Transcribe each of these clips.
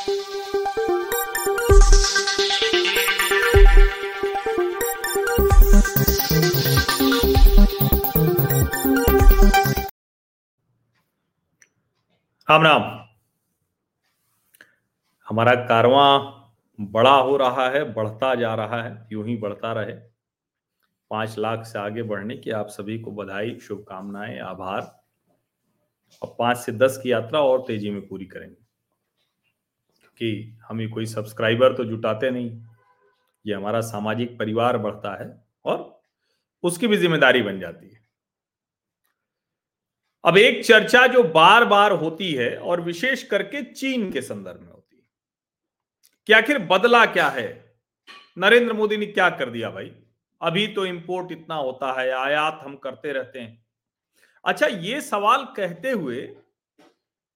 राम राम। हमारा कारवां बड़ा हो रहा है, बढ़ता जा रहा है, यूँ ही बढ़ता रहे। पाँच लाख से आगे बढ़ने की आप सभी को बधाई, शुभकामनाएँ, आभार। और पाँच से दस की यात्रा और तेज़ी में पूरी करेंगे। क्योंकि हम कोई सब्सक्राइबर तो जुटाते नहीं। ये हमारा सामाजिक परिवार बढ़ता है और उसकी भी ज़िम्मेदारी बन जाती है। अब एक चर्चा जो बार बार होती है और विशेष करके चीन के संदर्भ में होती है। कि आखिर बदला क्या है? नरेंद्र मोदी ने क्या कर दिया भाई? अभी तो इंपोर्ट इतना होता है, आयात हम करते रहते हैं। अच्छा ये सवाल कहते हुए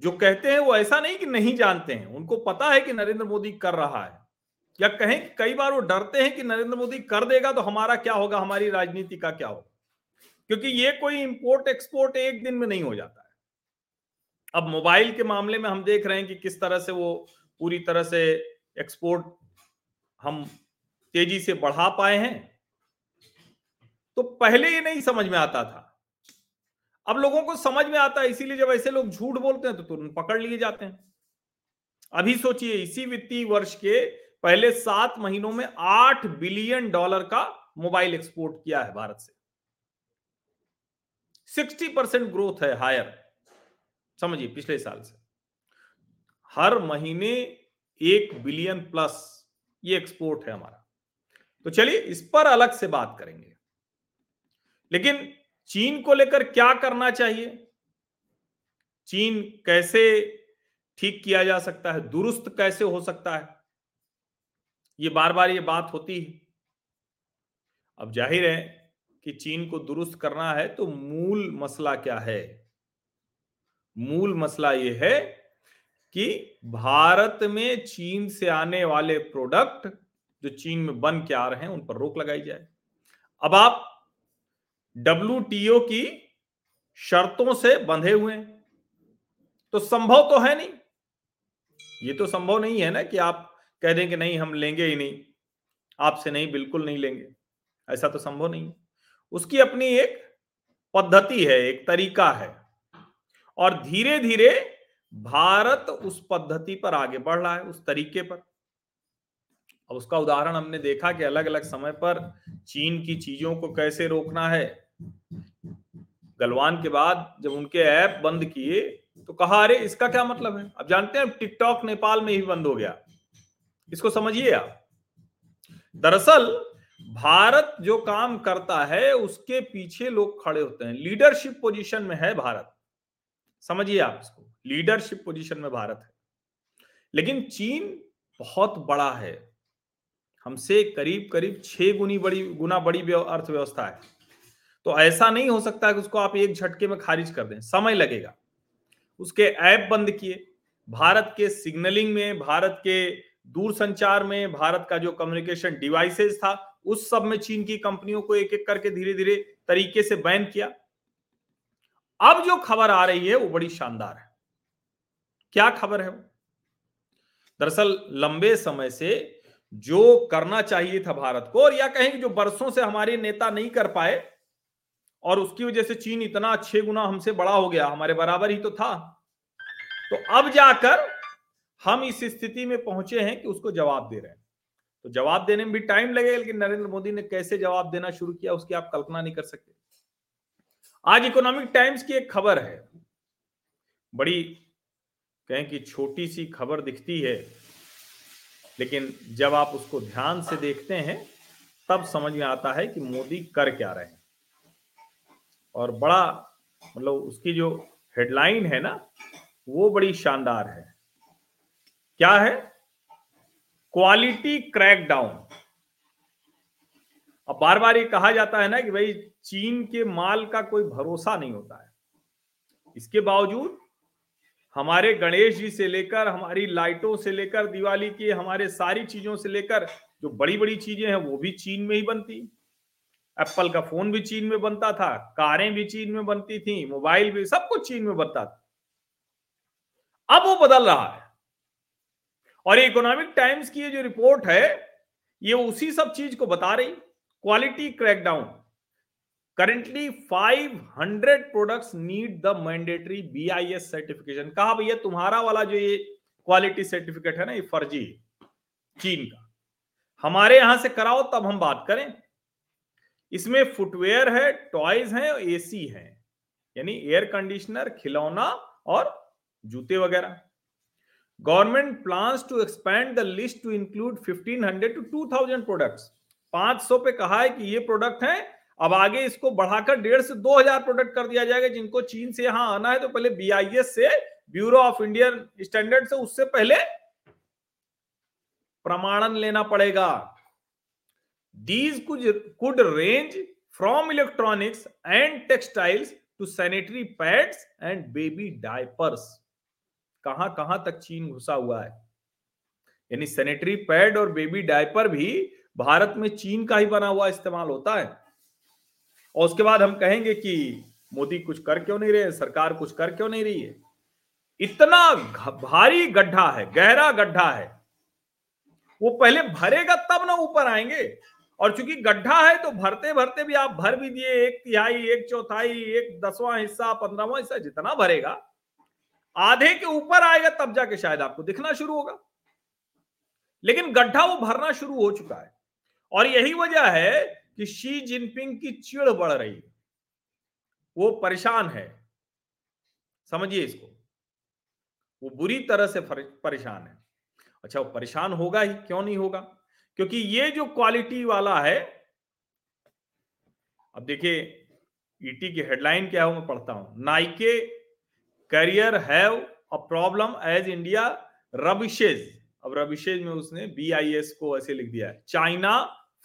जो कहते हैं वो ऐसा नहीं कि नहीं जानते हैं। उनको पता है कि नरेंद्र मोदी कर रहा है। या कहें कि कई बार वो डरते हैं कि नरेंद्र मोदी कर देगा तो हमारा क्या होगा? हमारी राजनीति का क्या होगा? क्योंकि ये कोई इंपोर्ट एक्सपोर्ट एक दिन में नहीं हो जाता है। अब मोबाइल के मामले में हम देख रहे हैं कि किस तरह से वो पूरी तरह से एक्सपोर्ट हम तेज़ी से बढ़ा पाए हैं। तो पहले ये नहीं समझ में आता था। अब लोगों को समझ में आता है, इसीलिए जब ऐसे लोग झूठ बोलते हैं तो तुरंत पकड़ लिए जाते हैं। अभी सोचिए, इसी वित्तीय वर्ष के पहले सात महीनों में आठ बिलियन डॉलर का मोबाइल एक्सपोर्ट किया है भारत से। सिक्सटी परसेंट ग्रोथ है हायर। समझिए, पिछले साल से। हर महीने एक बिलियन प्लस ये एक्सपोर्ट है हमारा। तो चलिए, इस पर अलग से बात करेंगे। लेकिन चीन को लेकर क्या करना चाहिए? चीन कैसे ठीक किया जा सकता है? दुरुस्त कैसे हो सकता है? ये बार बार ये बात होती है। अब ज़ाहिर है कि चीन को दुरुस्त करना है तो मूल मसला क्या है? मूल मसला ये है कि भारत में चीन से आने वाले प्रोडक्ट जो चीन में बन के आ रहे हैं, उन पर रोक लगाई जाए। अब आप डब्ल्यू की शर्तों से बंधे हुए तो संभव तो है नहीं। ये तो संभव नहीं है ना कि आप कह दें कि नहीं, हम लेंगे ही नहीं। आपसे नहीं, बिल्कुल नहीं लेंगे। ऐसा तो संभव नहीं है। उसकी अपनी एक पद्धति है, एक तरीका है। और धीरे धीरे भारत उस पद्धति पर आगे बढ़ रहा है, उस तरीके पर। अब उसका उदाहरण हमने देखा कि अलग अलग समय पर चीन की चीज़ों को कैसे रोकना है। गलवान के बाद जब उनके ऐप बंद किए तो कहा, अरे, इसका क्या मतलब है? अब जानते हैं, टिकटॉक नेपाल में ही बंद हो गया। इसको समझिए आप। दरअसल, भारत जो काम करता है, उसके पीछे लोग खड़े होते हैं। लीडरशिप पोजीशन में है भारत। समझिए आप इसको। लीडरशिप पोजीशन में भारत है। लेकिन चीन बहुत बड़ा है। हमसे करीब करीब छह गुनी बड़ी, गुना बड़ी अर्थव्यवस्था है। तो ऐसा नहीं हो सकता है कि उसको आप एक झटके में खारिज कर दें, समय लगेगा। उसके ऐप बंद किए, भारत के सिग्नलिंग में, भारत के दूरसंचार में, भारत का जो कम्युनिकेशन डिवाइसेस था, उस सब में चीन की कंपनियों को एक एक करके धीरे धीरे तरीके से बैन किया। अब जो खबर आ रही है, वो बड़ी शानदार है। क्या खबर है वो? दरअसल लंबे समय से जो करना चाहिए था भारत को, और या कहें जो बरसों से हमारे नेता नहीं कर पाए, और उसकी वजह से चीन इतना छह गुना हमसे बड़ा हो गया, हमारे बराबर ही तो था। तो अब जाकर हम इस स्थिति में पहुँचे हैं कि उसको जवाब दे रहे हैं। तो जवाब देने में भी टाइम लगेगा, लेकिन नरेंद्र मोदी ने कैसे जवाब देना शुरू किया, उसकी आप कल्पना नहीं कर सकते। आज इकोनॉमिक टाइम्स की एक खबर है। बड़ी कहें कि छोटी सी खबर दिखती है लेकिन जब आप उसको ध्यान से देखते हैं, तब समझ में आता है कि मोदी कर क्या रहे हैं। और बड़ा मतलब उसकी जो हेडलाइन है ना, वो बड़ी शानदार है। क्या है? Quality crackdown. अब बार बार ये कहा जाता है ना कि भाई चीन के माल का कोई भरोसा नहीं होता है। इसके बावजूद हमारे गणेश जी से लेकर, हमारी लाइटों से लेकर, दिवाली की हमारे सारी चीज़ों से लेकर, जो बड़ी बड़ी चीज़ें हैं, वो भी चीन में ही बनती। एप्पल का फ़ोन भी चीन में बनता था, कारें भी चीन में बनती थी, मोबाइल भी, सब कुछ चीन में बनता था। अब वो बदल रहा है। और इकोनॉमिक टाइम्स की ये जो रिपोर्ट है, ये उसी सब चीज़ को बता रही। Quality crackdown. Currently 500 products need the mandatory BIS certification कहा भैया, तुम्हारा वाला जो ये क्वालिटी सर्टिफिकेट है ना, ये फर्जी, चीन का। हमारे यहाँ से कराओ, तब हम बात करें। इसमें फुटवेयर है टॉयज हैं एसी है। यानी एयर कंडीशनर खिलौना और जूते वगैरह। Government plans to expand the list to include 1500 to 2000 products 500 पे कहा है कि ये प्रोडक्ट हैं अब आगे इसको बढ़ाकर डेढ़ से दो हज़ार प्रोडक्ट कर दिया जाएगा, जिनको चीन से यहाँ आना है तो पहले बीआईएस से ब्यूरो ऑफ़ इंडियन स्टैंडर्ड से, उससे पहले प्रमाणन लेना पड़ेगा। These could range from electronics and textiles to sanitary pads and baby diapers कहाँ कहाँ तक चीन घुसा हुआ है? यानी सैनिटरी पैड और बेबी डायपर भी भारत में चीन का ही बना हुआ इस्तेमाल होता है। और उसके बाद हम कहेंगे कि मोदी कुछ कर क्यों नहीं रहे, सरकार कुछ कर क्यों नहीं रही है? इतना भारी गड्ढा है, गहरा गड्ढा है। वो पहले भरेगा तब ना ऊपर आएँगे। और चूँकि गड्ढा है तो भरते भरते भी आप भर भी दिए, एक तिहाई, एक चौथाई, एक दसवां हिस्सा, पंद्रहवा हिस्सा जितना भरेगा, आधे के ऊपर आएगा तब जाके शायद आपको दिखना शुरू होगा। लेकिन गड्ढा वो भरना शुरू हो चुका है। और यही वजह है कि शी जिनपिंग की चिड़ बढ़ रही है। वो परेशान है। समझिए इसको। वो बुरी तरह से परेशान है। अच्छा वो परेशान होगा ही, क्यों नहीं होगा? क्योंकि ये जो क्वालिटी वाला है, अब देखिए ईटी e की हेडलाइन क्या है, मैं पढ़ता हूँ। Nike Carrier have a problem as India rubbishes अब रबिशेज में उसने बीआईएस को ऐसे लिख दिया है। China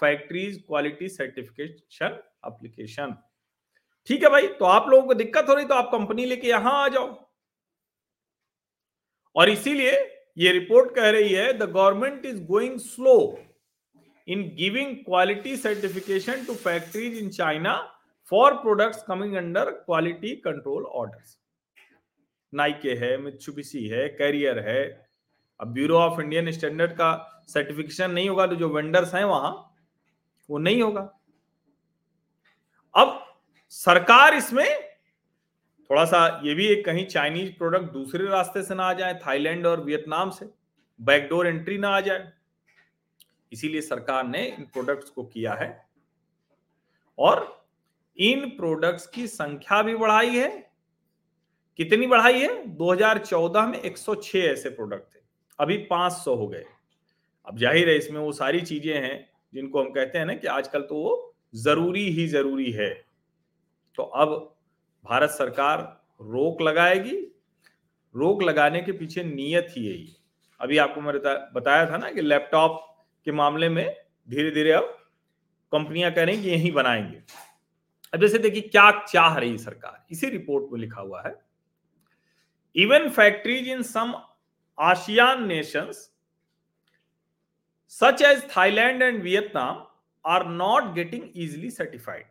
factories quality certification application ठीक है भाई तो आप लोगों को दिक्कत हो रही तो आप कंपनी लेके यहाँ आ जाओ। और इसीलिए ये रिपोर्ट कह रही है the government is going slow in giving quality certification to factories in China for products coming under quality control orders Nike है मित्सुबिशी है कैरियर है। अब ब्यूरो ऑफ़ इंडियन स्टैंडर्ड का सर्टिफिकेशन नहीं होगा तो जो वेंडर्स हैं वहाँ वो नहीं होगा। अब सरकार इसमें थोड़ा सा ये भी एक कहीं चाइनीज़ प्रोडक्ट दूसरे रास्ते से ना आ जाए थाईलैंड और वियतनाम से बैकडोर एंट्री ना आ जाए। इसीलिए सरकार ने इन प्रोडक्ट्स को किया है। और इन प्रोडक्ट्स की संख्या भी बढ़ाई है। कितनी बढ़ाई है? 2014 में 106 ऐसे प्रोडक्ट थे। अभी 500 हो गए। अब ज़ाहिर है इसमें वो सारी चीज़ें हैं। जिनको हम कहते हैं ना कि आजकल तो वो ज़रूरी ही ज़रूरी है। तो अब भारत सरकार रोक लगाएगी, रोक लगाने के पीछे नियत ही यही अभी आपको मैंने बताया था ना कि लैपटॉप के मामले में धीरे धीरे अब कंपनियाँ कह रही यही बनाएँगे। अब जैसे देखिए क्या चाह रही सरकार, इसी रिपोर्ट में लिखा हुआ है। Even factories in some ASEAN nations such as Thailand and Vietnam, are not getting easily certified.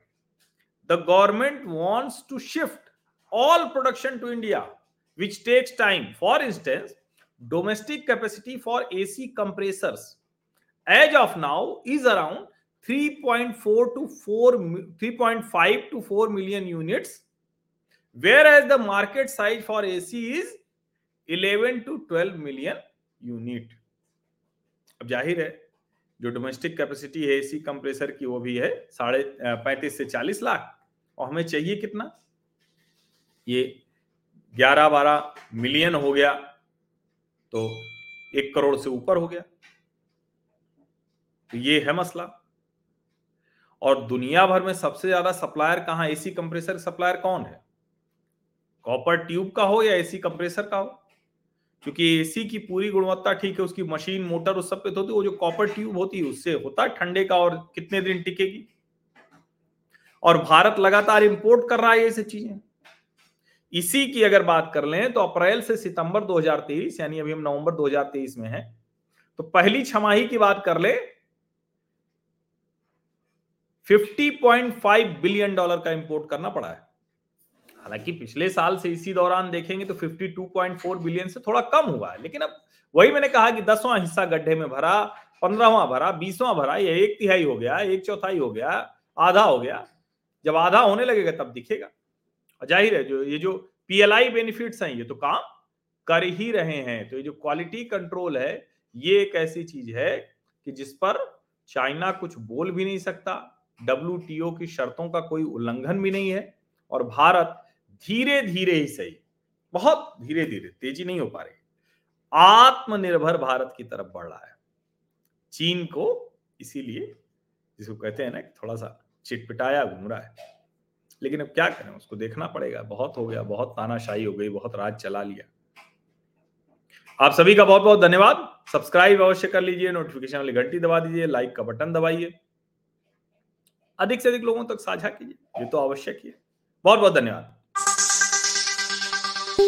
The government wants to shift all production to India, which takes time. For instance, domestic capacity for AC compressors, as of now, is around 3.4 to 4, 3.5 to 4 million units, whereas the market size for AC is 11 to 12 million unit. अब ज़ाहिर है, जो domestic capacity है AC compressor की वो भी है, साढ़े पैंतीस से चालीस लाख। और हमें चाहिए कितना? ये ग्यारह बारह मिलियन हो गया तो एक करोड़ से ऊपर हो गया। तो ये है मसला। और दुनिया भर में सबसे ज़्यादा सप्लायर कहाँ एसी कंप्रेसर सप्लायर कौन है? कॉपर ट्यूब का हो या एसी कंप्रेसर का हो? क्योंकि एसी की पूरी गुणवत्ता ठीक है, उसकी मशीन, मोटर, उस सब पे तो होती वो जो कॉपर ट्यूब होती है, उससे होता है ठंडे का और कितने दिन टिकेगी? और भारत लगातार इंपोर्ट कर रहा है ये सब चीज़ें। इसी की अगर बात कर लें तो अप्रैल से सितंबर 2023 यानी अभी हम नवंबर 2023 में हैं तो पहली छमाही की बात कर ले 50.5 बिलियन डॉलर का इंपोर्ट करना पड़ा है। हालाँकि पिछले साल से इसी दौरान देखेंगे तो 52.4 बिलियन से थोड़ा कम हुआ है। लेकिन अब वही मैंने कहा कि दसवां हिस्सा गड्ढे में भरा, पंद्रहवां भरा, बीसवां भरा, ये एक तिहाई हो गया, एक चौथाई हो गया, आधा हो गया। जब आधा होने लगेगा तब दिखेगा। ज़ाहिर है जो, ये जो पीएलआई बेनिफिट्स हैं, ये तो काम कर ही रहे हैं। तो ये जो क्वालिटी कंट्रोल है, ये एक ऐसी चीज़ है कि जिस पर चाइना कुछ बोल भी नहीं सकता डब्ल्यूटीओ की शर्तों का कोई उल्लंघन भी नहीं है। और भारत धीरे धीरे ही सही। बहुत धीरे धीरे तेज़ी नहीं हो पा रही। आत्मनिर्भर भारत की तरफ़ बढ़ रहा है। चीन को इसीलिए, जिसको कहते हैं ना थोड़ा सा चिटपिटाया घूम रहा है। लेकिन अब क्या करें, उसको देखना पड़ेगा। बहुत हो गया, बहुत तानाशाही हो गई, बहुत राज चला लिया। आप सभी का बहुत बहुत धन्यवाद। सब्सक्राइब अवश्य कर लीजिए, नोटिफिकेशन वाली घंटी दबा दीजिए, लाइक का बटन दबाइए। अधिक से अधिक लोगों तक साझा कीजिए, ये तो आवश्यक ही बहुत बहुत धन्यवाद।